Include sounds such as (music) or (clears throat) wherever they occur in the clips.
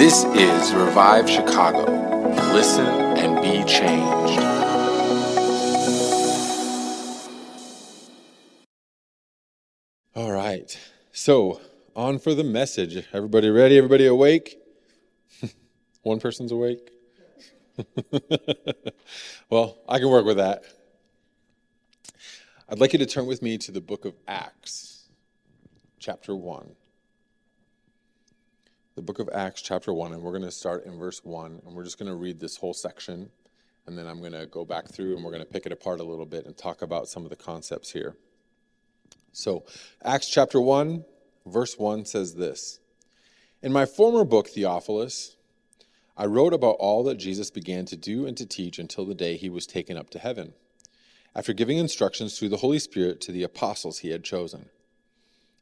This is Revive Chicago. Listen and be changed. All right. So, on for the message. Everybody ready? Everybody awake? (laughs) One person's awake? (laughs) well, I can work with that. I'd like you to turn with me to the book of Acts, chapter 1. The book of Acts, chapter 1, and we're going to start in verse 1, and we're just going to read this whole section, and then I'm going to go back through and we're going to pick it apart a little bit and talk about some of the concepts here. So, Acts chapter 1, verse 1 says this In my former book, Theophilus, I wrote about all that Jesus began to do and to teach until the day he was taken up to heaven, after giving instructions through the Holy Spirit to the apostles he had chosen.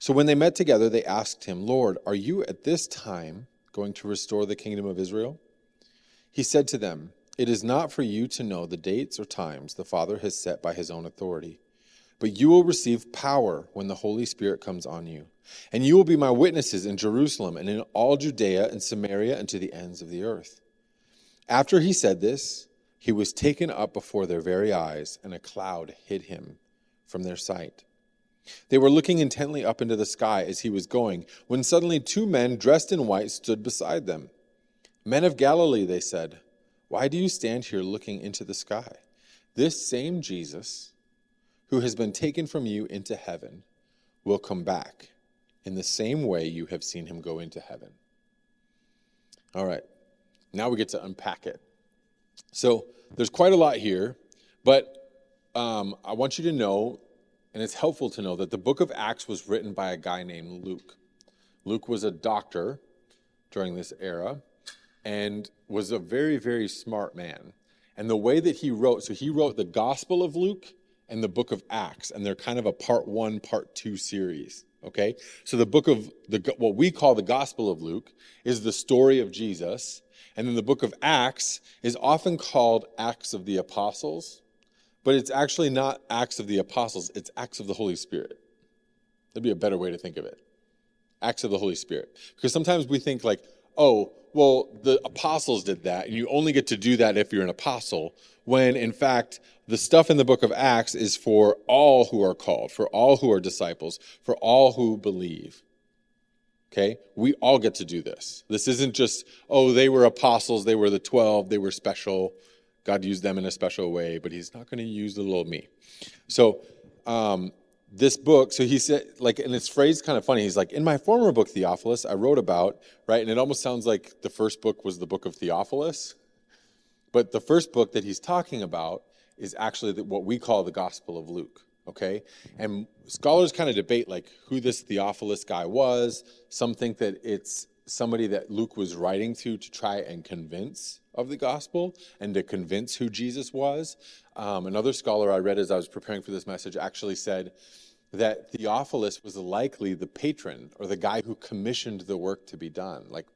So when they met together, they asked him, Lord, are you at this time going to restore the kingdom of Israel? He said to them, It is not for you to know the dates or times the Father has set by his own authority but you will receive power when the Holy Spirit comes on you. And you will be my witnesses in Jerusalem and in all Judea and Samaria and to the ends of the earth. After he said this, he was taken up before their very eyes, and a cloud hid him from their sight. They were looking intently up into the sky as he was going, when suddenly two men dressed in white stood beside them. Men of Galilee, they said, why do you stand here looking into the sky? This same Jesus who has been taken from you into heaven will come back in the same way you have seen him go into heaven. All right, now we get to unpack it. So there's quite a lot here, but um, I want you to know, and it's helpful to know, that the book of Acts was written by a guy named Luke. Luke was a doctor during this era and was a very, very smart man. And the way that he wrote, so he wrote the Gospel of Luke and the book of Acts, and they're kind of a part one, part two series. Okay, so the book of the what we call the Gospel of Luke is the story of Jesus, and then the book of Acts is often called Acts of the Apostles, but it's actually not Acts of the Apostles; it's Acts of the Holy Spirit. That'd be a better way to think of it. Acts of the Holy Spirit, because sometimes we think like, oh, well, the apostles did that, and you only get to do that if you're an apostle, when in fact, the stuff in the book of Acts is for all who are called, for all who are disciples, for all who believe. Okay? We all get to do this. This isn't just, oh, they were apostles, they were the 12, they were special. God used them in a special way, but He's not going to use the little me. So, um, this book, so he said, like, and it's phrased kind of funny. He's like, in my former book, Theophilus, I wrote about, right? And it almost sounds like the first book was the book of Theophilus. But the first book that he's talking about is actually what we call the Gospel of Luke, okay? And scholars kind of debate, like, who this Theophilus guy was. Some think that it's somebody that Luke was writing to to try and convince of the gospel and to convince who Jesus was. Um, another scholar I read as I was preparing for this message actually said that Theophilus was likely the patron or the guy who commissioned the work to be done, like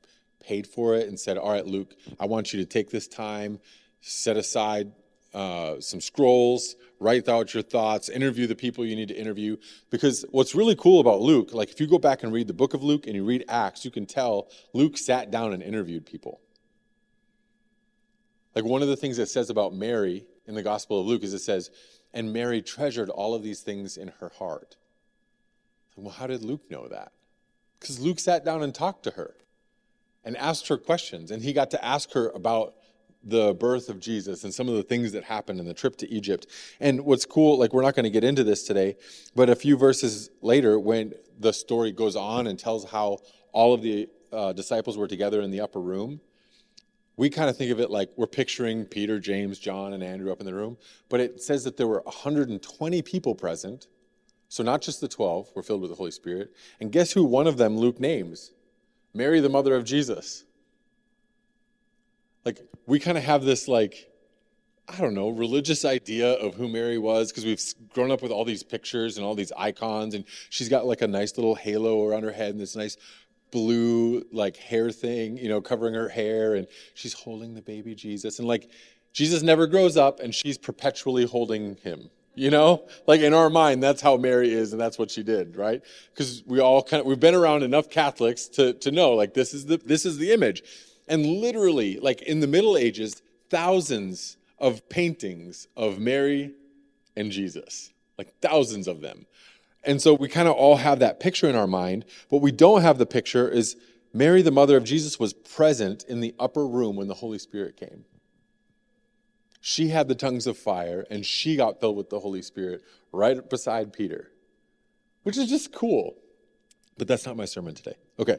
paid for it and said, All right, Luke, I want you to take this time, set aside uh, some scrolls, write out your thoughts, interview the people you need to interview. Because what's really cool about Luke, like if you go back and read the book of Luke and you read Acts, you can tell Luke sat down and interviewed people. Like one of the things it says about Mary in the Gospel of Luke is it says, and Mary treasured all of these things in her heart. Well, how did Luke know that? Because Luke sat down and talked to her and asked her questions, and he got to ask her about the birth of Jesus and some of the things that happened in the trip to Egypt. And what's cool, like we're not going to get into this today, but a few verses later, when the story goes on and tells how all of the uh, disciples were together in the upper room, we kind of think of it like we're picturing Peter, James, John, and Andrew up in the room, but it says that there were 120 people present. So not just the 12 were filled with the Holy Spirit. And guess who one of them Luke names? Mary, the mother of Jesus. like we kind of have this like I don't know, religious idea of who Mary was because we've grown up with all these pictures and all these icons, and she's got like a nice little halo around her head and this nice blue like hair thing, you know, covering her hair, and she's holding the baby Jesus, and like Jesus never grows up, and she's perpetually holding him. You know, like in our mind, that's how Mary is, and that's what she did, right? Because we all kind of we've been around enough Catholics to to know like this is the this is the image, and literally like in the Middle Ages, thousands of paintings of Mary and Jesus, like thousands of them. And so we kind of all have that picture in our mind. What we don't have the picture is Mary, the mother of Jesus, was present in the upper room when the Holy Spirit came. She had the tongues of fire and she got filled with the Holy Spirit right beside Peter, which is just cool. But that's not my sermon today. Okay.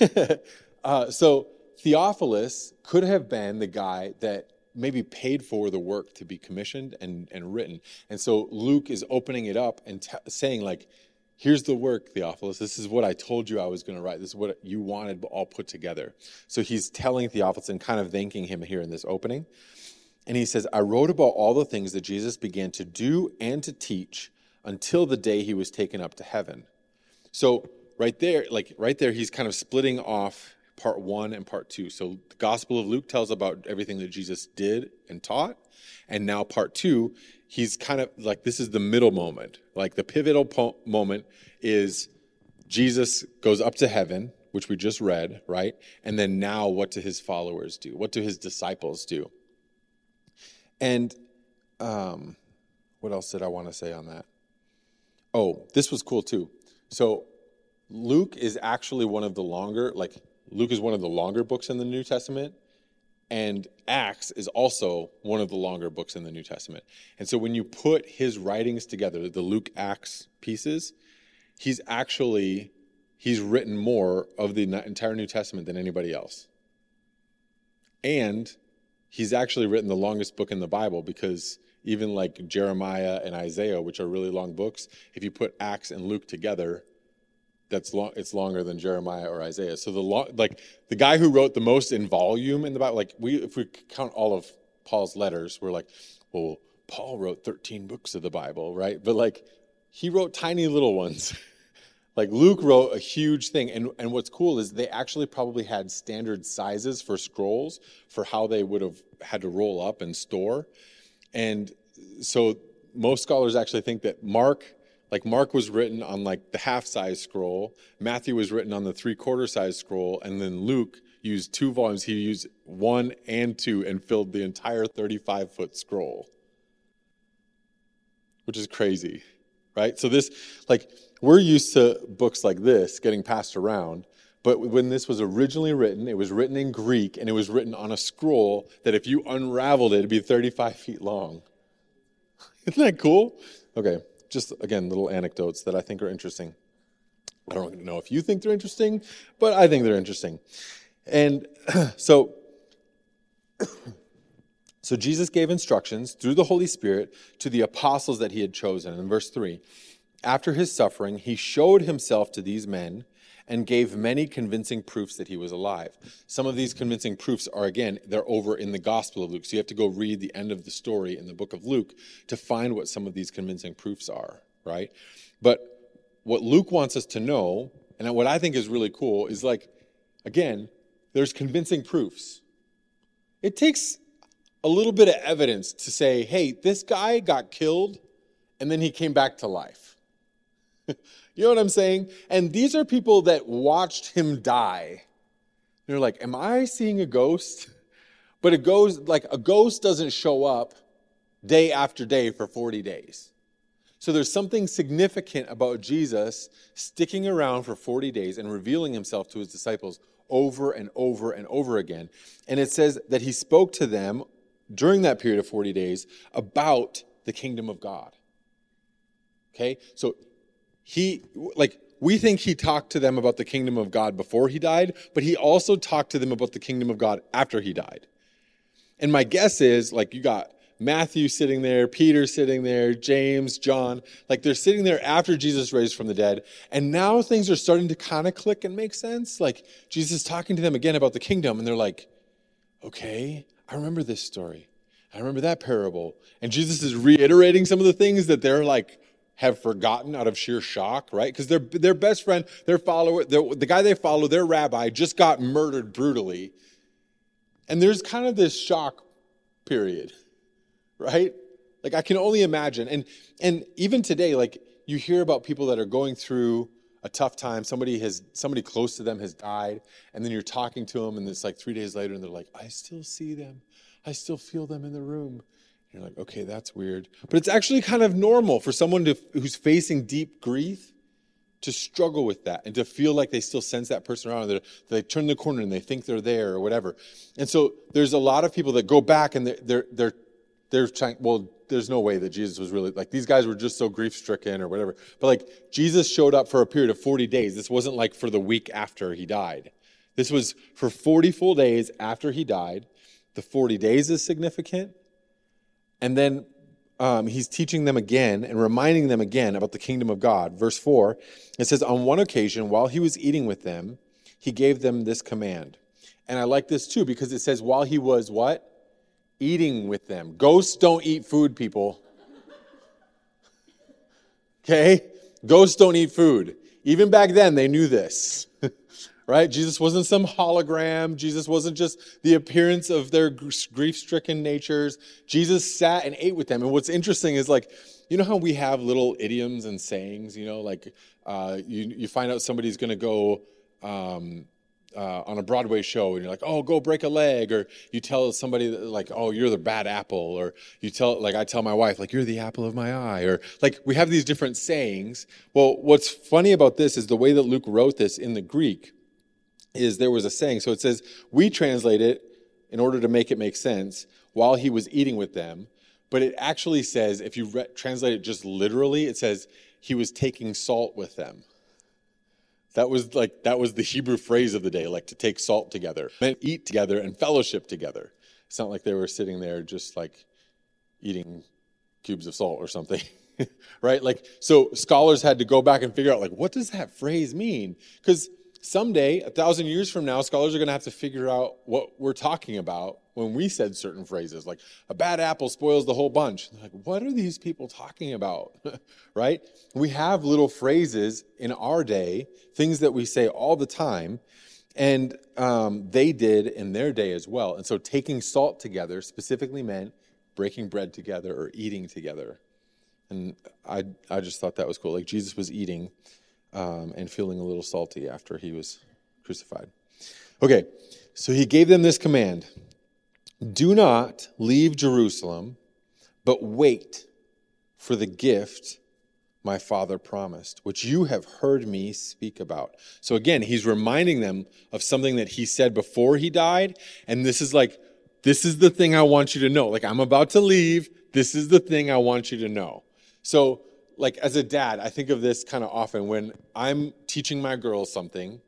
(laughs) uh, so Theophilus could have been the guy that maybe paid for the work to be commissioned and, and written. And so Luke is opening it up and t- saying, like, here's the work, Theophilus. This is what I told you I was going to write. This is what you wanted all put together. So he's telling Theophilus and kind of thanking him here in this opening. And he says, I wrote about all the things that Jesus began to do and to teach until the day he was taken up to heaven. So right there, like right there, he's kind of splitting off part one and part two. So the Gospel of Luke tells about everything that Jesus did and taught. And now part two, he's kind of like this is the middle moment. Like the pivotal po- moment is Jesus goes up to heaven, which we just read, right? And then now what do his followers do? What do his disciples do? And um, what else did I want to say on that? Oh, this was cool too. So Luke is actually one of the longer, like Luke is one of the longer books in the New Testament, and Acts is also one of the longer books in the New Testament. And so when you put his writings together, the Luke Acts pieces, he's actually he's written more of the entire New Testament than anybody else. And he's actually written the longest book in the Bible because even like Jeremiah and Isaiah, which are really long books, if you put Acts and Luke together, that's long it's longer than jeremiah or isaiah. So the long like the guy who wrote the most in volume in the bible like we if we count all of paul's letters we're like well paul wrote 13 books of the bible right? But like he wrote tiny little ones. (laughs) Like luke wrote a huge thing and, and what's cool is they actually probably had standard sizes for scrolls for how they would have had to roll up and store. And so most scholars actually think that mark like Mark was written on like the half size scroll, Matthew was written on the three quarter size scroll, and then Luke used two volumes. He used one and two and filled the entire 35 foot scroll, which is crazy, right? So, this, like, we're used to books like this getting passed around. But when this was originally written, it was written in Greek and it was written on a scroll that if you unraveled it, it'd be 35 feet long. (laughs) Isn't that cool? Okay, just again, little anecdotes that I think are interesting. I don't know if you think they're interesting, but I think they're interesting. And (clears throat) so, (clears throat) so Jesus gave instructions through the Holy Spirit to the apostles that he had chosen. In verse 3, after his suffering, he showed himself to these men and gave many convincing proofs that he was alive. Some of these convincing proofs are, again, they're over in the Gospel of Luke. So you have to go read the end of the story in the book of Luke to find what some of these convincing proofs are, right? But what Luke wants us to know, and what I think is really cool, is like, again, there's convincing proofs. It takes a little bit of evidence to say, hey, this guy got killed and then he came back to life. (laughs) You know what I'm saying? And these are people that watched him die. They're like, Am I seeing a ghost? But a ghost, like a ghost doesn't show up day after day for 40 days. So there's something significant about Jesus sticking around for 40 days and revealing himself to his disciples over and over and over again. And it says that he spoke to them during that period of 40 days about the kingdom of God. Okay? So he, like, we think he talked to them about the kingdom of God before he died, but he also talked to them about the kingdom of God after he died. And my guess is, like, you got Matthew sitting there, Peter sitting there, James, John, like they're sitting there after Jesus raised from the dead. And now things are starting to kind of click and make sense. Like Jesus talking to them again about the kingdom, and they're like, okay, I remember this story. I remember that parable. And Jesus is reiterating some of the things that they're like, have forgotten out of sheer shock, right? Because their, their best friend, their follower, their, the guy they follow, their rabbi, just got murdered brutally. And there's kind of this shock period, (laughs) right? Like I can only imagine. And and even today, like you hear about people that are going through a tough time. Somebody has somebody close to them has died, and then you're talking to them, and it's like three days later, and they're like, "I still see them, I still feel them in the room." You're like, "Okay, that's weird," but it's actually kind of normal for someone to, who's facing deep grief to struggle with that and to feel like they still sense that person around. They, they turn the corner and they think they're there or whatever. And so there's a lot of people that go back and they're they're they're, they're trying. Well, there's no way that Jesus was really like these guys were just so grief stricken or whatever. But like Jesus showed up for a period of 40 days. This wasn't like for the week after he died. This was for 40 full days after he died. The 40 days is significant. And then um, he's teaching them again and reminding them again about the kingdom of God. Verse 4, it says, On one occasion, while he was eating with them, he gave them this command. And I like this too because it says, while he was what? eating with them. Ghosts don't eat food, people. (laughs) Okay? Ghosts don't eat food. Even back then, they knew this. (laughs) right? Jesus wasn't some hologram. Jesus wasn't just the appearance of their grief stricken natures. Jesus sat and ate with them. And what's interesting is like, you know how we have little idioms and sayings, you know, like uh, you, you find out somebody's going to go, um, uh, on a Broadway show and you're like, oh, go break a leg, or you tell somebody that, like, oh, you're the bad apple, or you tell, like, I tell my wife, like, you're the apple of my eye, or like, we have these different sayings. Well, what's funny about this is the way that Luke wrote this in the Greek is there was a saying. So it says, we translate it in order to make it make sense while he was eating with them, but it actually says, if you re- translate it just literally, it says he was taking salt with them. That was like that was the Hebrew phrase of the day, like to take salt together, meant eat together and fellowship together. It's not like they were sitting there just like eating cubes of salt or something. (laughs) right? Like so scholars had to go back and figure out like what does that phrase mean? Because someday, a thousand years from now, scholars are going to have to figure out what we're talking about when we said certain phrases, like a bad apple spoils the whole bunch. Like, what are these people talking about? (laughs) right? We have little phrases in our day, things that we say all the time, and um, they did in their day as well. And so, taking salt together specifically meant breaking bread together or eating together. And I, I just thought that was cool. Like Jesus was eating um, and feeling a little salty after he was crucified. Okay, so he gave them this command Do not leave Jerusalem, but wait for the gift my father promised, which you have heard me speak about. So again, he's reminding them of something that he said before he died. And this is like, this is the thing I want you to know. Like, I'm about to leave. This is the thing I want you to know. So like as a dad, I think of this kind of often when I'm teaching my girls something,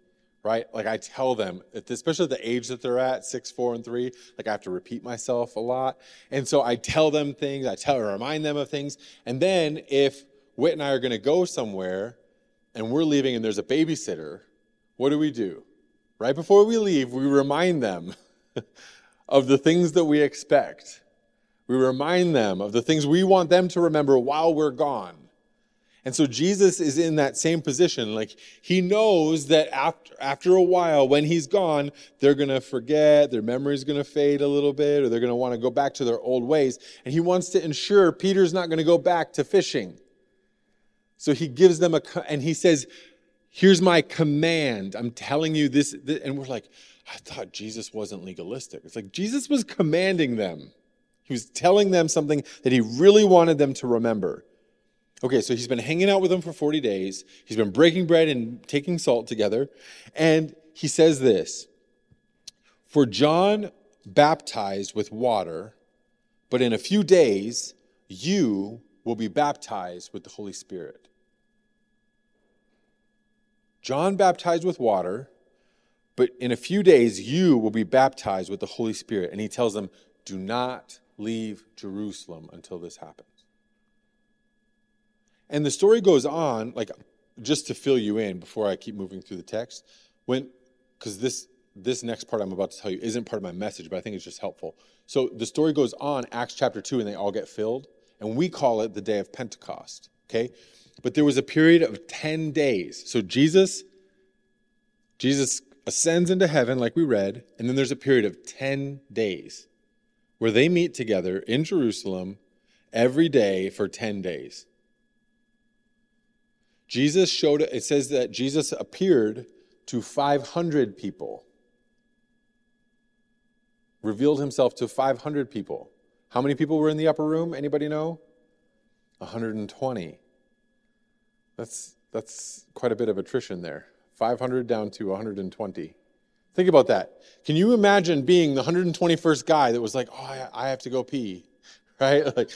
right? Like I tell them, especially at the age that they're at, six, four, and three, like I have to repeat myself a lot. And so I tell them things, I tell remind them of things. And then if Whit and I are gonna go somewhere and we're leaving and there's a babysitter, what do we do? Right before we leave, we remind them (laughs) of the things that we expect. We remind them of the things we want them to remember while we're gone. And so Jesus is in that same position. Like he knows that after, after a while, when he's gone, they're going to forget, their memory's going to fade a little bit, or they're going to want to go back to their old ways. And he wants to ensure Peter's not going to go back to fishing. So he gives them a, and he says, here's my command. I'm telling you this. this. And we're like, I thought Jesus wasn't legalistic. It's like Jesus was commanding them. He was telling them something that he really wanted them to remember. Okay, so he's been hanging out with them for 40 days. He's been breaking bread and taking salt together. And he says this For John baptized with water, but in a few days you will be baptized with the Holy Spirit. John baptized with water, but in a few days you will be baptized with the Holy Spirit. And he tells them, Do not leave Jerusalem until this happens. And the story goes on, like just to fill you in before I keep moving through the text, when because this this next part I'm about to tell you isn't part of my message, but I think it's just helpful. So the story goes on, Acts chapter 2, and they all get filled. And we call it the day of Pentecost. Okay? But there was a period of 10 days. So Jesus, Jesus ascends into heaven, like we read, and then there's a period of 10 days where they meet together in Jerusalem every day for 10 days. Jesus showed, it says that Jesus appeared to 500 people, revealed himself to 500 people. How many people were in the upper room? Anybody know? 120. That's, that's quite a bit of attrition there. 500 down to 120. Think about that. Can you imagine being the 121st guy that was like, oh, I, have to go pee, (laughs) right? Like,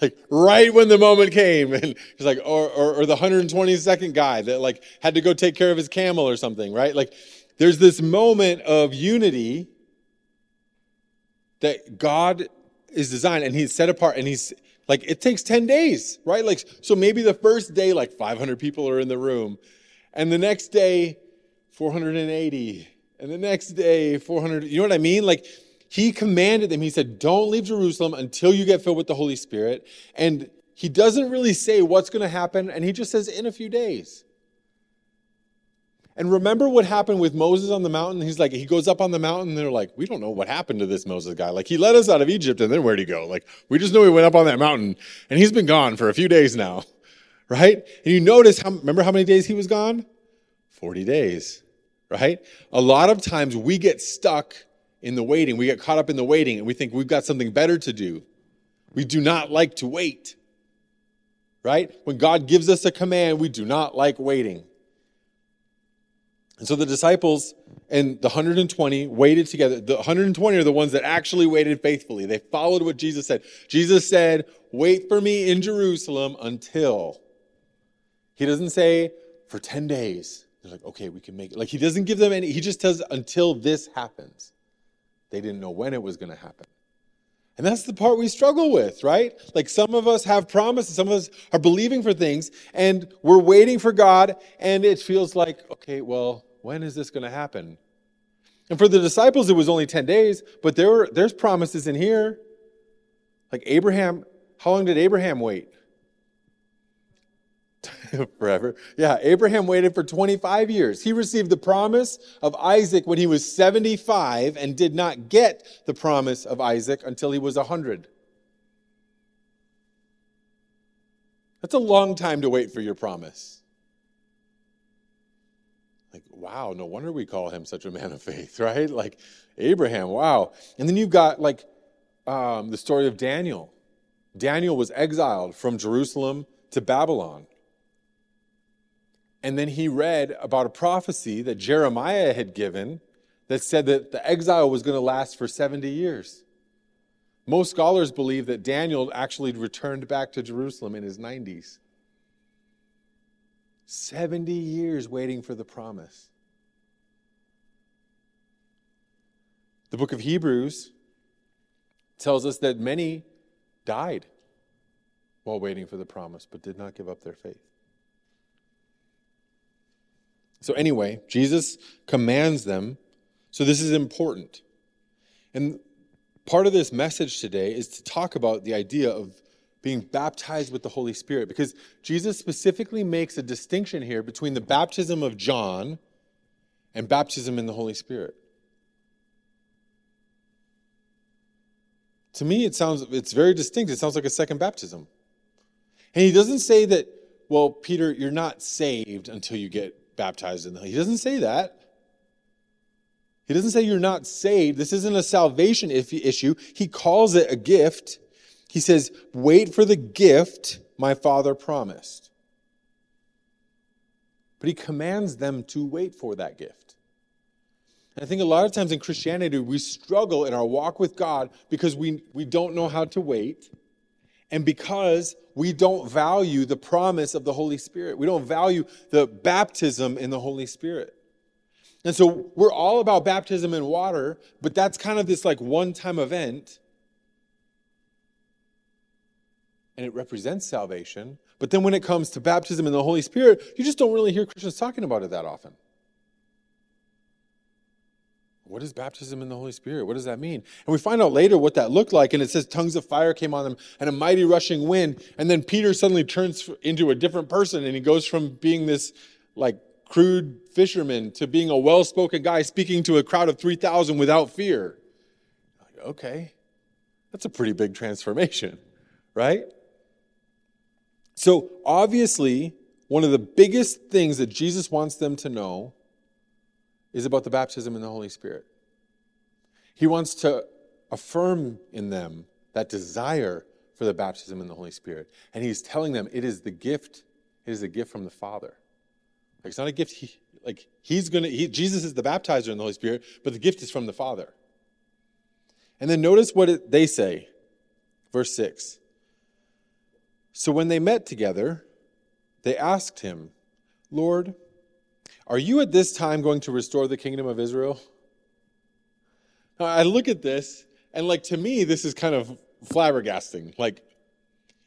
like right when the moment came, and he's like, or, or, or the 122nd guy that like had to go take care of his camel or something, right? Like, there's this moment of unity that God is designed and he's set apart and he's like it takes 10 days right like so maybe the first day like 500 people are in the room and the next day 480 and the next day 400 you know what i mean like he commanded them he said don't leave jerusalem until you get filled with the holy spirit and he doesn't really say what's going to happen and he just says in a few days and remember what happened with Moses on the mountain? He's like, he goes up on the mountain, and they're like, we don't know what happened to this Moses guy. Like, he led us out of Egypt, and then where'd he go? Like, we just know he went up on that mountain, and he's been gone for a few days now, (laughs) right? And you notice how, remember how many days he was gone? 40 days, right? A lot of times we get stuck in the waiting. We get caught up in the waiting, and we think we've got something better to do. We do not like to wait, right? When God gives us a command, we do not like waiting. And so the disciples and the 120 waited together. The 120 are the ones that actually waited faithfully. They followed what Jesus said. Jesus said, Wait for me in Jerusalem until. He doesn't say for 10 days. They're like, okay, we can make it. Like, he doesn't give them any, he just says until this happens. They didn't know when it was going to happen. And that's the part we struggle with, right? Like some of us have promises, some of us are believing for things, and we're waiting for God, and it feels like, okay, well, when is this going to happen? And for the disciples, it was only 10 days, but there were, there's promises in here. Like Abraham, how long did Abraham wait? (laughs) Forever. Yeah, Abraham waited for 25 years. He received the promise of Isaac when he was 75 and did not get the promise of Isaac until he was 100. That's a long time to wait for your promise. Like, wow, no wonder we call him such a man of faith, (laughs) right? Like Abraham, wow. And then you've got like um, the story of Daniel. Daniel was exiled from Jerusalem to Babylon. And then he read about a prophecy that Jeremiah had given that said that the exile was going to last for 70 years. Most scholars believe that Daniel actually returned back to Jerusalem in his 90s. 70 years waiting for the promise. The book of Hebrews tells us that many died while waiting for the promise, but did not give up their faith. So, anyway, Jesus commands them. So, this is important. And part of this message today is to talk about the idea of being baptized with the Holy Spirit because Jesus specifically makes a distinction here between the baptism of John and baptism in the Holy Spirit. To me, it sounds it's very distinct. It sounds like a second baptism. And he doesn't say that, well, Peter, you're not saved until you get baptized in the He doesn't say that. He doesn't say you're not saved. This isn't a salvation issue. He calls it a gift. He says, Wait for the gift my father promised. But he commands them to wait for that gift. And I think a lot of times in Christianity, we struggle in our walk with God because we, we don't know how to wait and because we don't value the promise of the Holy Spirit. We don't value the baptism in the Holy Spirit. And so we're all about baptism in water, but that's kind of this like one time event. and it represents salvation. But then when it comes to baptism in the Holy Spirit, you just don't really hear Christians talking about it that often. What is baptism in the Holy Spirit? What does that mean? And we find out later what that looked like. And it says tongues of fire came on them and a mighty rushing wind. And then Peter suddenly turns into a different person and he goes from being this like crude fisherman to being a well spoken guy speaking to a crowd of 3,000 without fear. Like, okay, that's a pretty big transformation, right? So obviously, one of the biggest things that Jesus wants them to know is about the baptism in the Holy Spirit. He wants to affirm in them that desire for the baptism in the Holy Spirit. And he's telling them it is the gift, it is a gift from the Father. Like it's not a gift he, like he's to he, Jesus is the baptizer in the Holy Spirit, but the gift is from the Father. And then notice what it, they say. Verse 6. So when they met together, they asked him, "Lord, are you at this time going to restore the kingdom of Israel? Now, I look at this, and like to me, this is kind of flabbergasting. Like,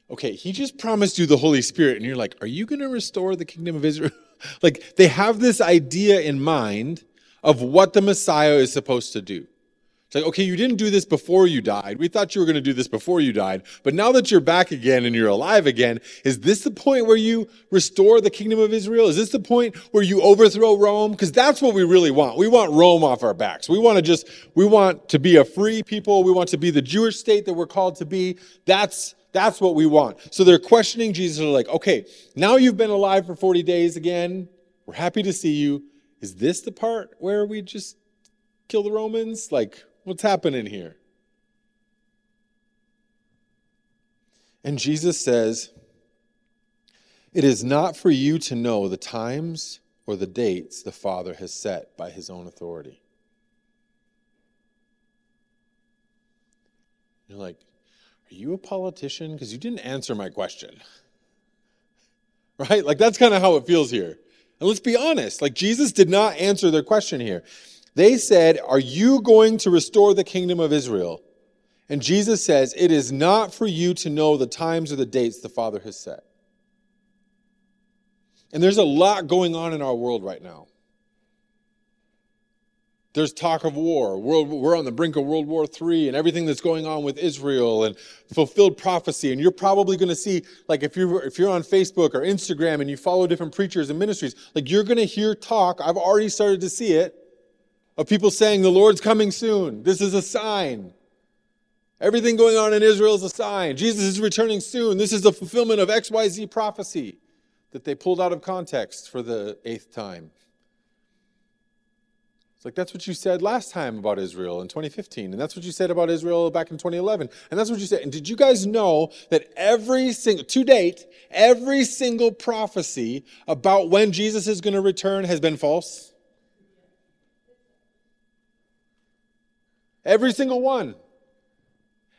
okay, he just promised you the Holy Spirit, and you're like, are you going to restore the kingdom of Israel? (laughs) like, they have this idea in mind of what the Messiah is supposed to do. It's like, okay, you didn't do this before you died. We thought you were going to do this before you died. But now that you're back again and you're alive again, is this the point where you restore the kingdom of Israel? Is this the point where you overthrow Rome? Because that's what we really want. We want Rome off our backs. We want to just, we want to be a free people. We want to be the Jewish state that we're called to be. That's, that's what we want. So they're questioning Jesus. They're like, okay, now you've been alive for 40 days again. We're happy to see you. Is this the part where we just kill the Romans? Like, What's happening here? And Jesus says, It is not for you to know the times or the dates the Father has set by his own authority. You're like, Are you a politician? Because you didn't answer my question. (laughs) Right? Like, that's kind of how it feels here. And let's be honest, like, Jesus did not answer their question here. They said, Are you going to restore the kingdom of Israel? And Jesus says, It is not for you to know the times or the dates the Father has set. And there's a lot going on in our world right now. There's talk of war. We're on the brink of World War III and everything that's going on with Israel and fulfilled prophecy. And you're probably going to see, like, if you're, if you're on Facebook or Instagram and you follow different preachers and ministries, like, you're going to hear talk. I've already started to see it of people saying the Lord's coming soon. This is a sign. Everything going on in Israel is a sign. Jesus is returning soon. This is the fulfillment of XYZ prophecy that they pulled out of context for the eighth time. It's like that's what you said last time about Israel in 2015, and that's what you said about Israel back in 2011, and that's what you said. And did you guys know that every single, to date, every single prophecy about when Jesus is going to return has been false? Every single one.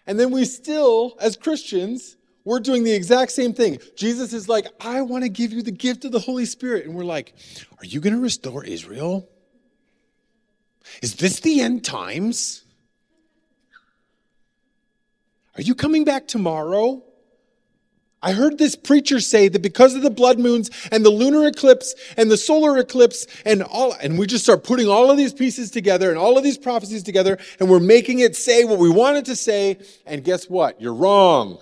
And then we still, as Christians, we're doing the exact same thing. Jesus is like, I want to give you the gift of the Holy Spirit. And we're like, Are you going to restore Israel? Is this the end times? Are you coming back tomorrow? I heard this preacher say that because of the blood moons and the lunar eclipse and the solar eclipse and all, and we just start putting all of these pieces together and all of these prophecies together and we're making it say what we want it to say. And guess what? You're wrong.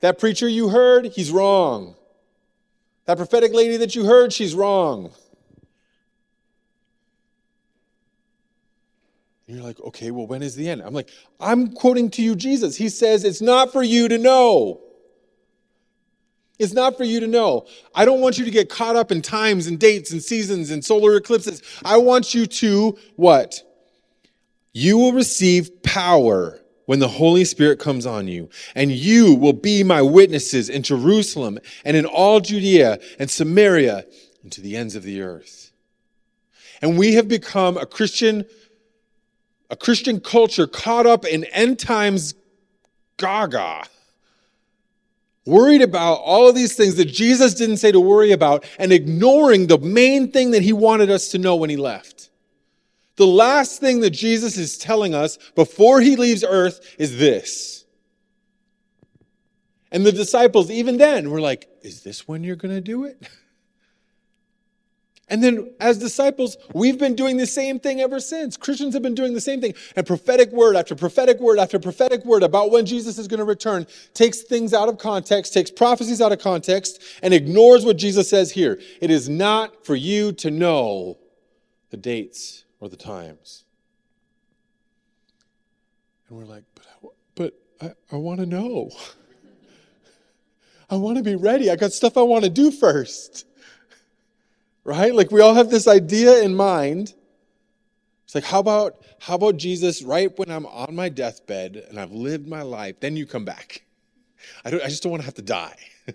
That preacher you heard, he's wrong. That prophetic lady that you heard, she's wrong. And you're like, okay, well, when is the end? I'm like, I'm quoting to you Jesus. He says, it's not for you to know. It's not for you to know. I don't want you to get caught up in times and dates and seasons and solar eclipses. I want you to what? You will receive power when the Holy Spirit comes on you, and you will be my witnesses in Jerusalem and in all Judea and Samaria and to the ends of the earth. And we have become a Christian a Christian culture caught up in end times gaga, worried about all of these things that Jesus didn't say to worry about, and ignoring the main thing that he wanted us to know when he left. The last thing that Jesus is telling us before he leaves earth is this. And the disciples, even then, were like, Is this when you're going to do it? (laughs) And then as disciples, we've been doing the same thing ever since. Christians have been doing the same thing. And prophetic word after prophetic word after prophetic word about when Jesus is going to return takes things out of context, takes prophecies out of context, and ignores what Jesus says here. It is not for you to know the dates or the times. And we're like, but I, but I, I want to know. (laughs) I want to be ready. I got stuff I want to do first right? Like we all have this idea in mind. It's like, how about, how about Jesus right when I'm on my deathbed and I've lived my life, then you come back. I, don't, I just don't want to have to die. (laughs)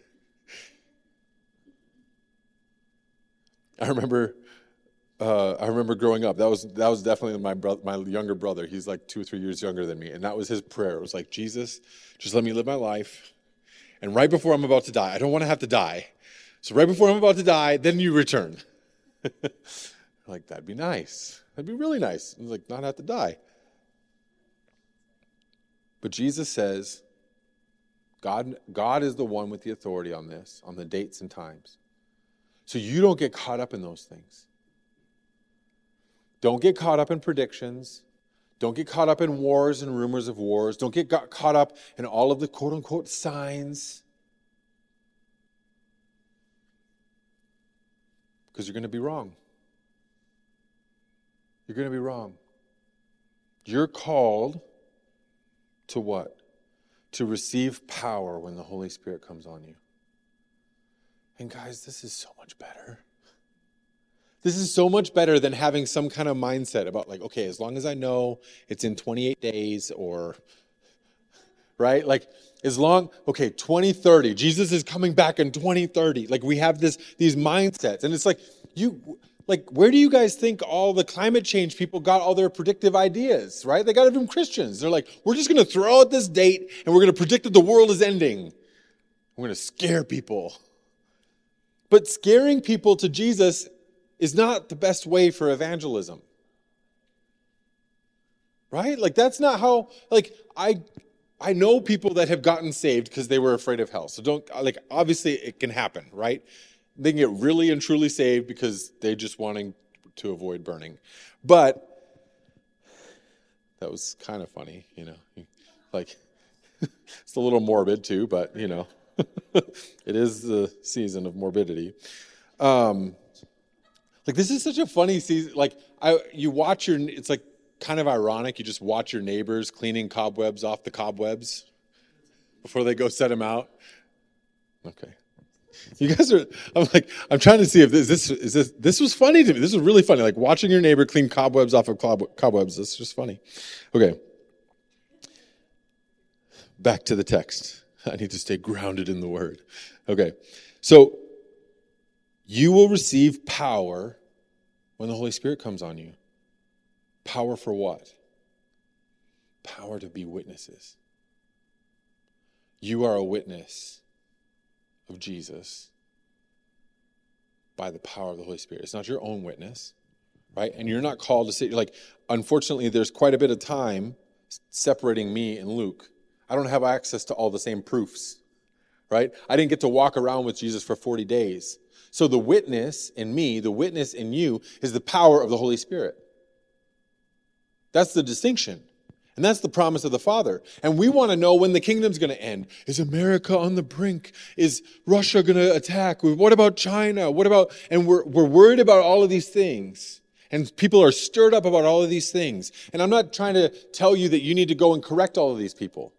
I remember, uh, I remember growing up. That was that was definitely my brother, my younger brother. He's like two or three years younger than me, and that was his prayer. It was like, Jesus, just let me live my life, and right before I'm about to die, I don't want to have to die. So right before I'm about to die, then you return. (laughs) like, that'd be nice. That'd be really nice. Like, not have to die. But Jesus says, God, God is the one with the authority on this, on the dates and times. So you don't get caught up in those things. Don't get caught up in predictions. Don't get caught up in wars and rumors of wars. Don't get caught up in all of the quote unquote signs. Because you're going to be wrong. You're going to be wrong. You're called to what? To receive power when the Holy Spirit comes on you. And guys, this is so much better. This is so much better than having some kind of mindset about, like, okay, as long as I know it's in 28 days or, right? Like, as long okay 2030 jesus is coming back in 2030 like we have this these mindsets. And it's like you like where do you guys think all the climate change people got all their predictive ideas right? They got it from christians. They're like we're just going to throw out this date and we're going to predict that the world is ending. We're going to scare people. But scaring people to jesus is not the best way for evangelism. Right? Like that's not how like i I know people that have gotten saved because they were afraid of hell. So don't, like, obviously it can happen, right? They can get really and truly saved because they're just wanting to avoid burning. But that was kind of funny, you know. Like, (laughs) it's a little morbid too, but, you know, (laughs) it is the season of morbidity. Um, like, this is such a funny season. Like, I, you watch your, it's like, kind of ironic. You just watch your neighbors cleaning cobwebs off the cobwebs before they go set them out. Okay. You guys are, I'm like, I'm trying to see if this, this is this, this was funny to me. This was really funny. Like watching your neighbor clean cobwebs off of cobwebs. This is just funny. Okay. Back to the text. (laughs) I need to stay grounded in the word. Okay. So you will receive power when the Holy Spirit comes on you. Power for what? Power to be witnesses. You are a witness of Jesus by the power of the Holy Spirit. It's not your own witness, right? And you're not called to say, like, unfortunately, there's quite a bit of time separating me and Luke. I don't have access to all the same proofs, right? I didn't get to walk around with Jesus for 40 days. So the witness in me, the witness in you, is the power of the Holy Spirit. That's the distinction. And that's the promise of the Father. And we want to know when the kingdom's going to end. Is America on the brink? Is Russia going to attack? What about China? What about, and we're, we're worried about all of these things. And people are stirred up about all of these things. And I'm not trying to tell you that you need to go and correct all of these people.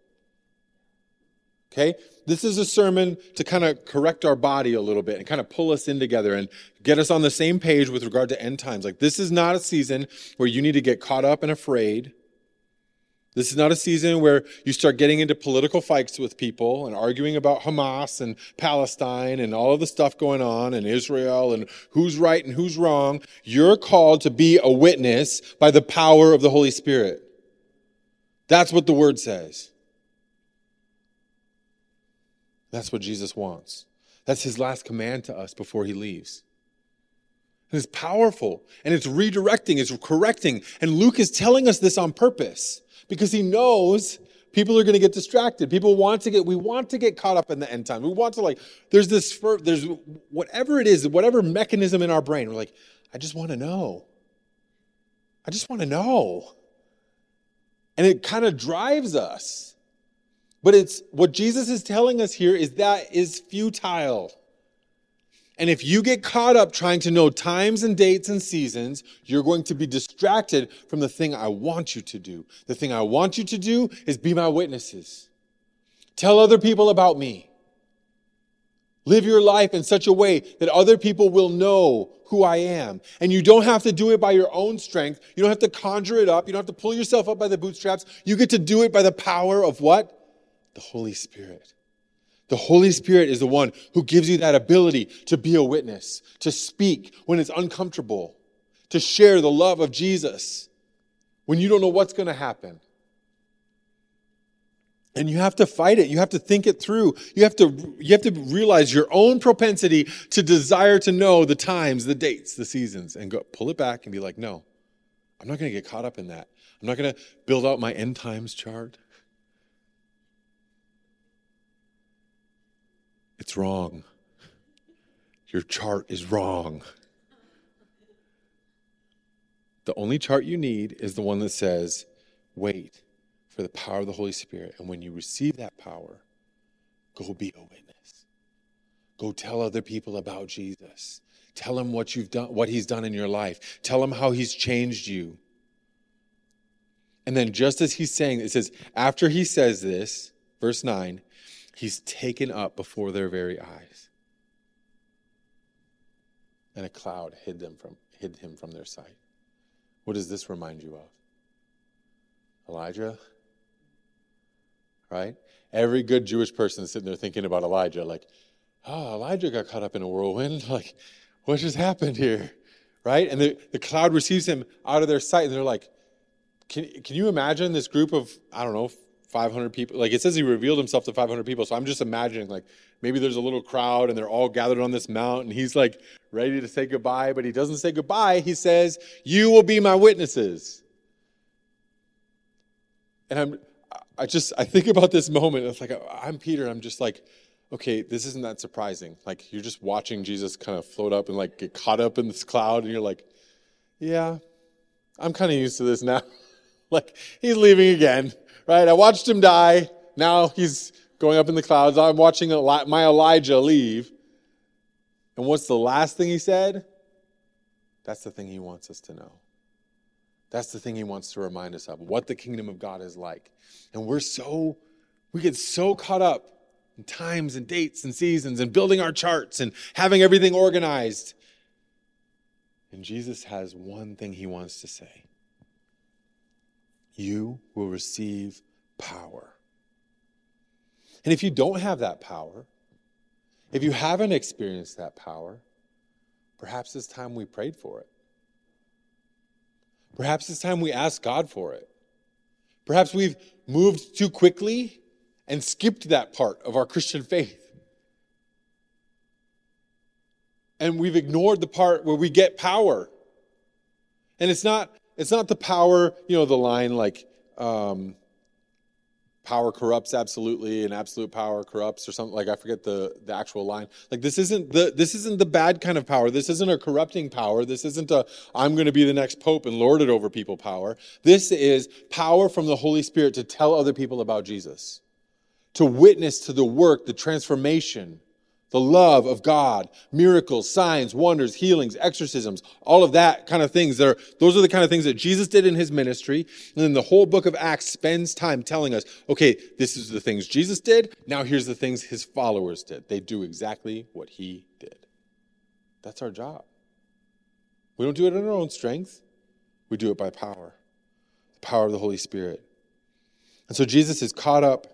Okay? This is a sermon to kind of correct our body a little bit and kind of pull us in together and get us on the same page with regard to end times. Like, this is not a season where you need to get caught up and afraid. This is not a season where you start getting into political fights with people and arguing about Hamas and Palestine and all of the stuff going on in Israel and who's right and who's wrong. You're called to be a witness by the power of the Holy Spirit. That's what the word says. That's what Jesus wants. That's his last command to us before he leaves. And it's powerful and it's redirecting, it's correcting. And Luke is telling us this on purpose because he knows People are going to get distracted. People want to get, we want to get caught up in the end time. We want to like, there's this, there's whatever it is, whatever mechanism in our brain, we're like, I just want to know. I just want to know. And it kind of drives us. But it's what Jesus is telling us here is that is futile. And if you get caught up trying to know times and dates and seasons, you're going to be distracted from the thing I want you to do. The thing I want you to do is be my witnesses. Tell other people about me. Live your life in such a way that other people will know who I am. And you don't have to do it by your own strength. You don't have to conjure it up. You don't have to pull yourself up by the bootstraps. You get to do it by the power of what? The Holy Spirit. The Holy Spirit is the one who gives you that ability to be a witness, to speak when it's uncomfortable, to share the love of Jesus when you don't know what's going to happen. And you have to fight it. You have to think it through. You have to, you have to realize your own propensity to desire to know the times, the dates, the seasons, and go pull it back and be like, no, I'm not going to get caught up in that. I'm not going to build out my end times chart. It's wrong. Your chart is wrong. The only chart you need is the one that says, wait for the power of the Holy Spirit. And when you receive that power, go be a witness. Go tell other people about Jesus. Tell him what you've done, what he's done in your life. Tell him how he's changed you. And then just as he's saying, it says, after he says this, verse 9, He's taken up before their very eyes. And a cloud hid them from hid him from their sight. What does this remind you of? Elijah? Right? Every good Jewish person is sitting there thinking about Elijah, like, oh, Elijah got caught up in a whirlwind. (laughs) Like, what just happened here? Right? And the, the cloud receives him out of their sight, and they're like, can, can you imagine this group of, I don't know, 500 people. Like it says he revealed himself to 500 people. So I'm just imagining like maybe there's a little crowd and they're all gathered on this mount and he's like ready to say goodbye, but he doesn't say goodbye. He says, You will be my witnesses. And I'm, I just, I think about this moment. It's like, I'm Peter. I'm just like, okay, this isn't that surprising. Like you're just watching Jesus kind of float up and like get caught up in this cloud and you're like, yeah, I'm kind of used to this now. (laughs) like he's leaving again right? I watched him die. Now he's going up in the clouds. I'm watching my Elijah leave. And what's the last thing he said? That's the thing he wants us to know. That's the thing he wants to remind us of what the kingdom of God is like. And we're so, we get so caught up in times and dates and seasons and building our charts and having everything organized. And Jesus has one thing he wants to say you will receive power. And if you don't have that power, if you haven't experienced that power, perhaps it's time we prayed for it. Perhaps it's time we asked God for it. Perhaps we've moved too quickly and skipped that part of our Christian faith. And we've ignored the part where we get power. And it's not it's not the power, you know, the line like um, power corrupts absolutely and absolute power corrupts or something like I forget the the actual line. Like this isn't the this isn't the bad kind of power. This isn't a corrupting power. This isn't a I'm going to be the next pope and lord it over people power. This is power from the Holy Spirit to tell other people about Jesus. To witness to the work, the transformation the love of God, miracles, signs, wonders, healings, exorcisms, all of that kind of things. That are, those are the kind of things that Jesus did in his ministry. And then the whole book of Acts spends time telling us, okay, this is the things Jesus did. Now here's the things his followers did. They do exactly what he did. That's our job. We don't do it in our own strength. We do it by power, the power of the Holy Spirit. And so Jesus is caught up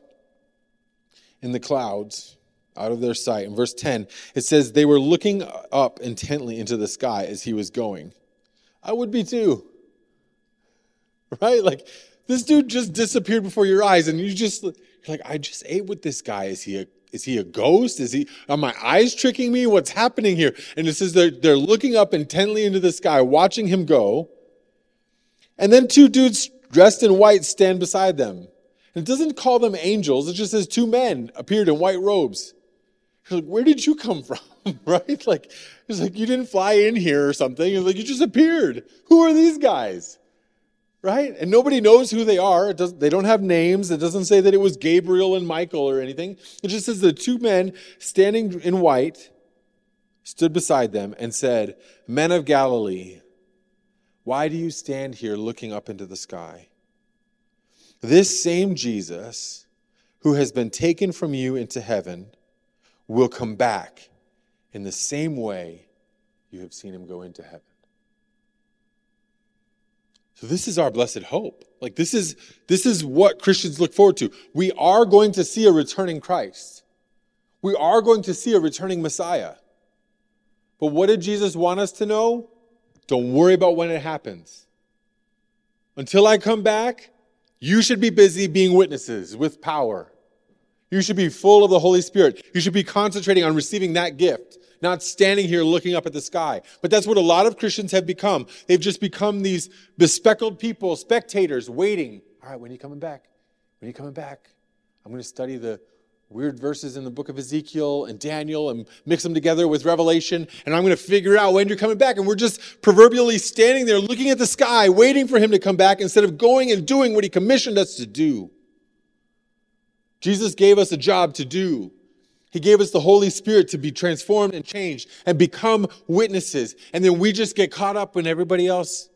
in the clouds out of their sight. In verse 10, it says, They were looking up intently into the sky as he was going. I would be too. (laughs) Right? Like, this dude just disappeared before your eyes, and you just, you're like, I just ate with this guy. Is he a is he a ghost? Is he, are my eyes tricking me? What's happening here? And it says they're, they're looking up intently into the sky, watching him go. And then two dudes dressed in white stand beside them. And it doesn't call them angels, it just says two men appeared in white robes. You're like, where did you come from? (laughs) right? Like, it's like you didn't fly in here or something. It's like you just appeared. Who are these guys? Right? And nobody knows who they are. They don't have names. It doesn't say that it was Gabriel and Michael or anything. It just says the two men standing in white stood beside them and said, Men of Galilee, why do you stand here looking up into the sky? This same Jesus who has been taken from you into heaven will come back in the same way you have seen him go into heaven. So this is our blessed hope. Like this is this is what Christians look forward to. We are going to see a returning Christ. We are going to see a returning Messiah. But what did Jesus want us to know? Don't worry about when it happens. Until I come back, you should be busy being witnesses with power. You should be full of the Holy Spirit. You should be concentrating on receiving that gift, not standing here looking up at the sky. But that's what a lot of Christians have become. They've just become these bespectacled people, spectators, waiting. All right, when are you coming back? When are you coming back? I'm going to study the weird verses in the book of Ezekiel and Daniel and mix them together with Revelation, and I'm going to figure out when you're coming back. And we're just proverbially standing there looking at the sky, waiting for him to come back instead of going and doing what he commissioned us to do. Jesus gave us a job to do. He gave us the Holy Spirit to be transformed and changed and become witnesses. And then we just get caught up when everybody else,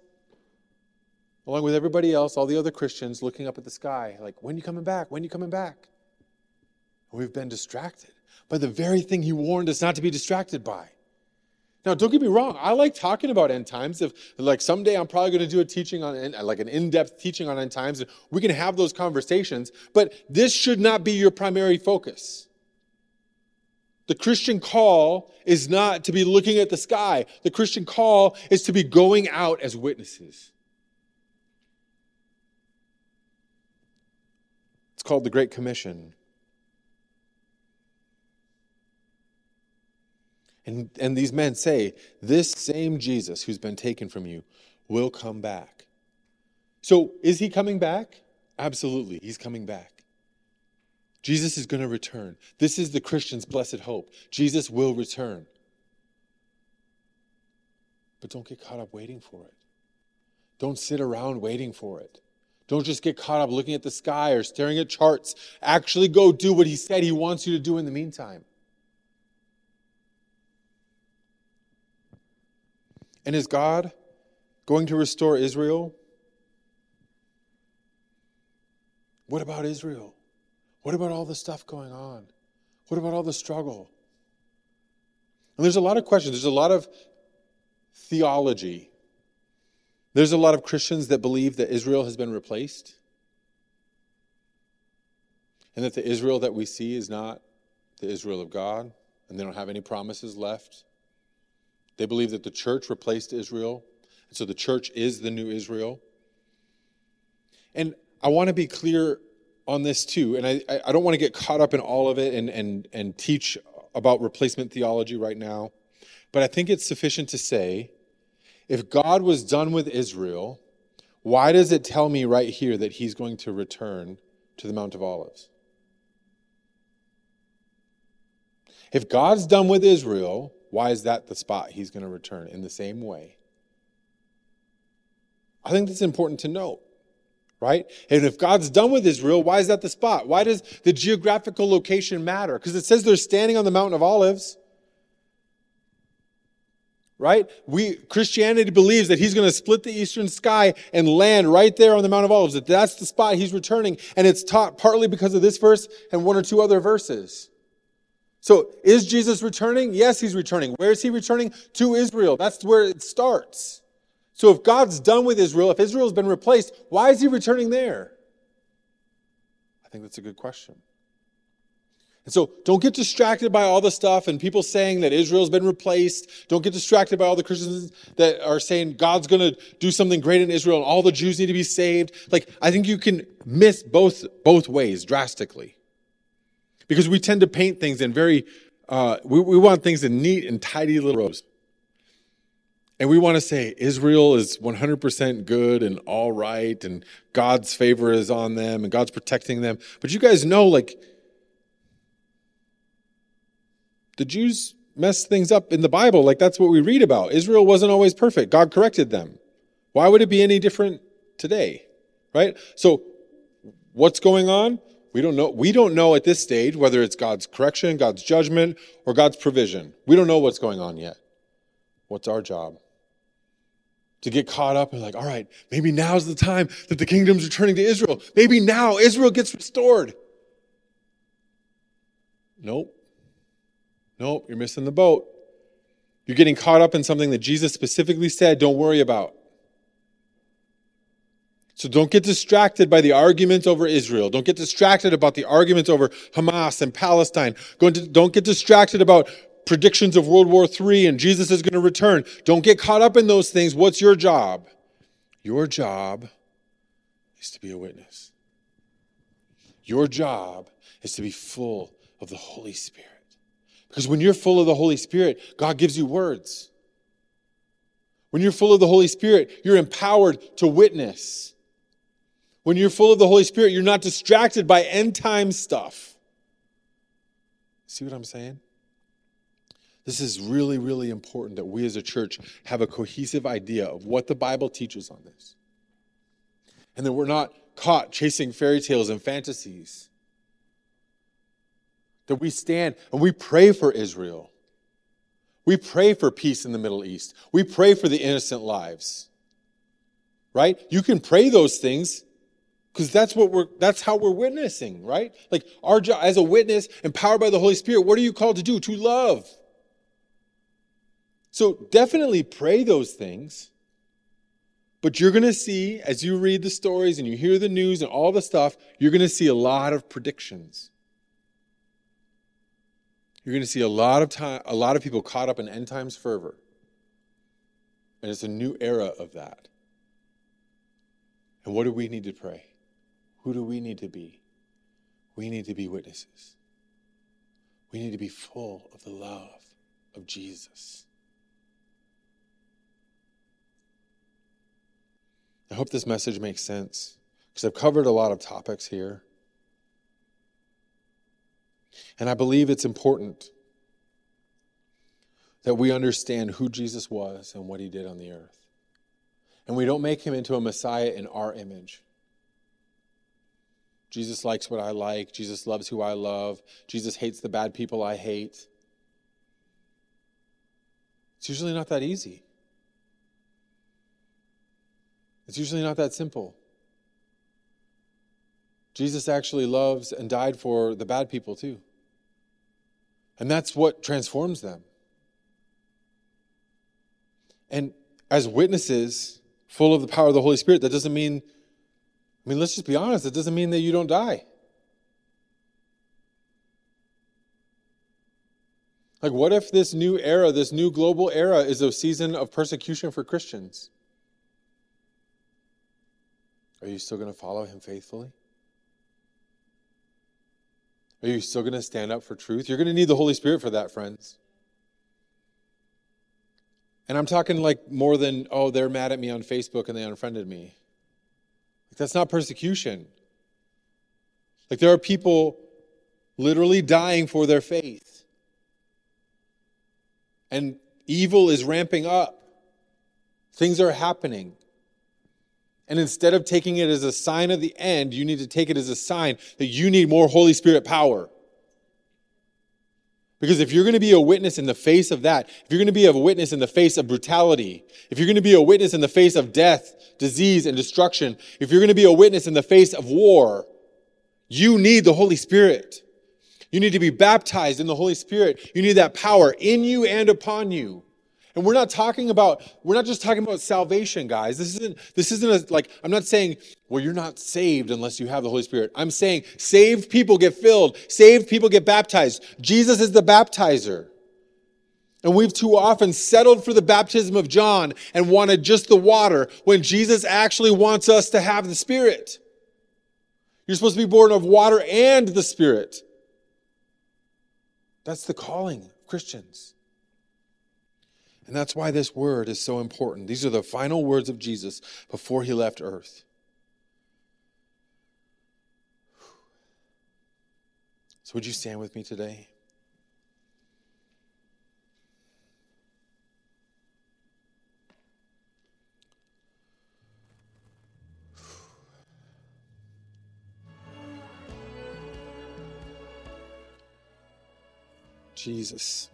along with everybody else, all the other Christians looking up at the sky, like, when are you coming back? When you coming back? We've been distracted by the very thing he warned us not to be distracted by. Now, don't get me wrong. I like talking about end times. If like someday I'm probably going to do a teaching on like an in-depth teaching on end times, we can have those conversations. But this should not be your primary focus. The Christian call is not to be looking at the sky. The Christian call is to be going out as witnesses. It's called the Great Commission. And, and these men say, This same Jesus who's been taken from you will come back. So is he coming back? Absolutely, he's coming back. Jesus is going to return. This is the Christian's blessed hope. Jesus will return. But don't get caught up waiting for it. Don't sit around waiting for it. Don't just get caught up looking at the sky or staring at charts. Actually, go do what he said he wants you to do in the meantime. And is God going to restore Israel? What about Israel? What about all the stuff going on? What about all the struggle? And there's a lot of questions. There's a lot of theology. There's a lot of Christians that believe that Israel has been replaced and that the Israel that we see is not the Israel of God and they don't have any promises left. They believe that the church replaced Israel, and so the church is the new Israel. And I want to be clear on this too, and I, I don't want to get caught up in all of it and, and, and teach about replacement theology right now, but I think it's sufficient to say if God was done with Israel, why does it tell me right here that he's going to return to the Mount of Olives? If God's done with Israel, why is that the spot he's going to return in the same way? I think that's important to note, right? And if God's done with Israel, why is that the spot? Why does the geographical location matter? Because it says they're standing on the Mountain of Olives. Right? We Christianity believes that he's going to split the eastern sky and land right there on the Mount of Olives. That that's the spot he's returning, and it's taught partly because of this verse and one or two other verses. So is Jesus returning? Yes, he's returning. Where is he returning? To Israel. That's where it starts. So if God's done with Israel, if Israel's been replaced, why is he returning there? I think that's a good question. And so don't get distracted by all the stuff and people saying that Israel's been replaced. Don't get distracted by all the Christians that are saying God's going to do something great in Israel and all the Jews need to be saved. Like, I think you can miss both, both ways drastically because we tend to paint things in very, uh, we, we want things in neat and tidy little rows. And we want to say Israel is 100% good and all right, and God's favor is on them, and God's protecting them. But you guys know, like, the Jews mess things up in the Bible. Like, that's what we read about. Israel wasn't always perfect, God corrected them. Why would it be any different today? Right? So, what's going on? We don't know. We don't know at this stage whether it's God's correction, God's judgment, or God's provision. We don't know what's going on yet. What's our job? To get caught up and like, all right, maybe now's the time that the kingdom's returning to Israel. Maybe now Israel gets restored. Nope. Nope, you're missing the boat. You're getting caught up in something that Jesus specifically said, don't worry about. So don't get distracted by the arguments over Israel. Don't get distracted about the arguments over Hamas and Palestine. Don't get distracted about predictions of World War III and Jesus is going to return. Don't get caught up in those things. What's your job? Your job is to be a witness. Your job is to be full of the Holy Spirit. Because when you're full of the Holy Spirit, God gives you words. When you're full of the Holy Spirit, you're empowered to witness. When you're full of the Holy Spirit, you're not distracted by end time stuff. See what I'm saying? This is really, really important that we as a church have a cohesive idea of what the Bible teaches on this. And that we're not caught chasing fairy tales and fantasies. That we stand and we pray for Israel. We pray for peace in the Middle East. We pray for the innocent lives. Right? You can pray those things because that's what we're that's how we're witnessing right? Like our job as a witness empowered by the holy spirit what are you called to do? To love. So definitely pray those things. But you're going to see as you read the stories and you hear the news and all the stuff you're going to see a lot of predictions. You're going to see a lot of time a lot of people caught up in end times fervor. And it's a new era of that. And what do we need to pray who do we need to be? We need to be witnesses. We need to be full of the love of Jesus. I hope this message makes sense because I've covered a lot of topics here. And I believe it's important that we understand who Jesus was and what he did on the earth. And we don't make him into a Messiah in our image. Jesus likes what I like. Jesus loves who I love. Jesus hates the bad people I hate. It's usually not that easy. It's usually not that simple. Jesus actually loves and died for the bad people too. And that's what transforms them. And as witnesses, full of the power of the Holy Spirit, that doesn't mean I mean, let's just be honest, it doesn't mean that you don't die. Like, what if this new era, this new global era, is a season of persecution for Christians? Are you still going to follow him faithfully? Are you still going to stand up for truth? You're going to need the Holy Spirit for that, friends. And I'm talking like more than, oh, they're mad at me on Facebook and they unfriended me. That's not persecution. Like there are people literally dying for their faith. And evil is ramping up. Things are happening. And instead of taking it as a sign of the end, you need to take it as a sign that you need more Holy Spirit power. Because if you're going to be a witness in the face of that, if you're going to be a witness in the face of brutality, if you're going to be a witness in the face of death, disease, and destruction, if you're going to be a witness in the face of war, you need the Holy Spirit. You need to be baptized in the Holy Spirit. You need that power in you and upon you. And we're not talking about, we're not just talking about salvation, guys. This isn't, this isn't a, like, I'm not saying, well, you're not saved unless you have the Holy Spirit. I'm saying saved people get filled, saved people get baptized. Jesus is the baptizer. And we've too often settled for the baptism of John and wanted just the water when Jesus actually wants us to have the Spirit. You're supposed to be born of water and the Spirit. That's the calling of Christians. And that's why this word is so important. These are the final words of Jesus before he left earth. So, would you stand with me today? Jesus.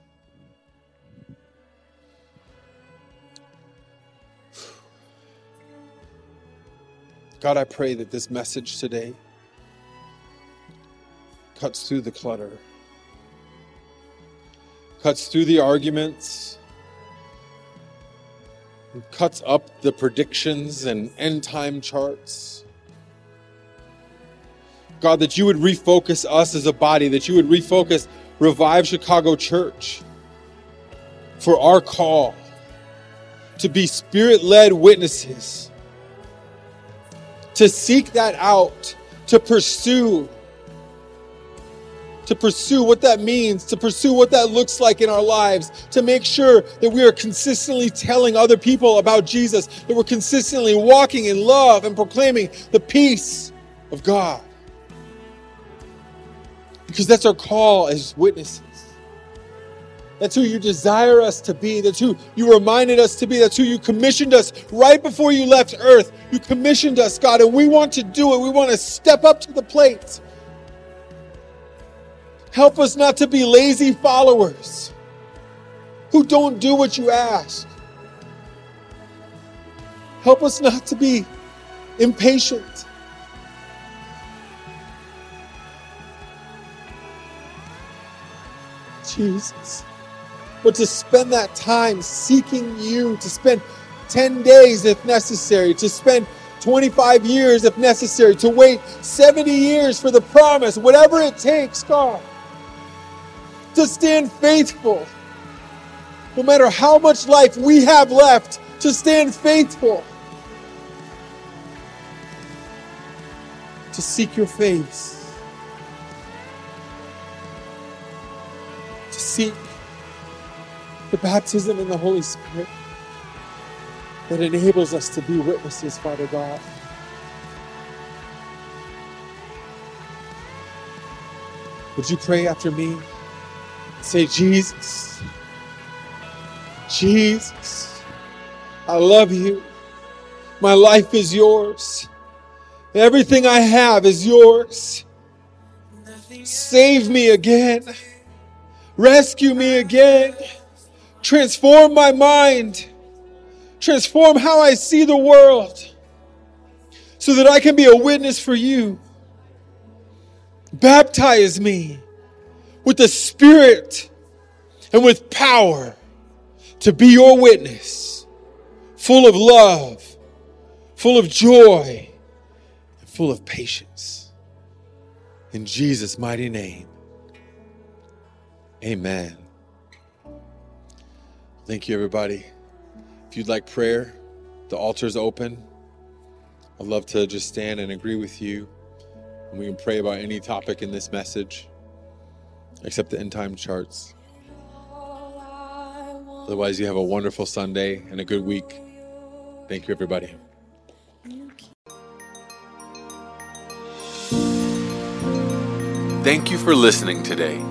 God, I pray that this message today cuts through the clutter, cuts through the arguments, cuts up the predictions and end time charts. God, that you would refocus us as a body, that you would refocus Revive Chicago Church for our call to be spirit led witnesses, to seek that out, to pursue. To pursue what that means, to pursue what that looks like in our lives, to make sure that we are consistently telling other people about Jesus, that we're consistently walking in love and proclaiming the peace of God because that's our call as witnesses. That's who you desire us to be. That's who you reminded us to be. That's who you commissioned us right before you left earth. You commissioned us, God, and we want to do it. We want to step up to the plate. Help us not to be lazy followers who don't do what you ask. Help us not to be impatient. Jesus. But to spend that time seeking you, to spend 10 days if necessary, to spend 25 years if necessary, to wait 70 years for the promise, whatever it takes, God. To stand faithful, no matter how much life we have left, to stand faithful. To seek your face. To seek the baptism in the Holy Spirit that enables us to be witnesses, Father God. Would you pray after me? Say, Jesus, Jesus, I love you. My life is yours. Everything I have is yours. Save me again. Rescue me again. Transform my mind. Transform how I see the world so that I can be a witness for you. Baptize me with the Spirit and with power to be your witness, full of love, full of joy, and full of patience. In Jesus' mighty name. Amen. Thank you, everybody. If you'd like prayer, the altar's open. I'd love to just stand and agree with you. And we can pray about any topic in this message, except the end time charts. Otherwise, you have a wonderful Sunday and a good week. Thank you, everybody. Thank you for listening today.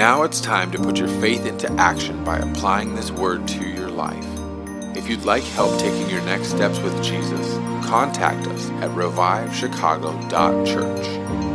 Now it's time to put your faith into action by applying this word to your life. If you'd like help taking your next steps with Jesus, contact us at revivechicago.church.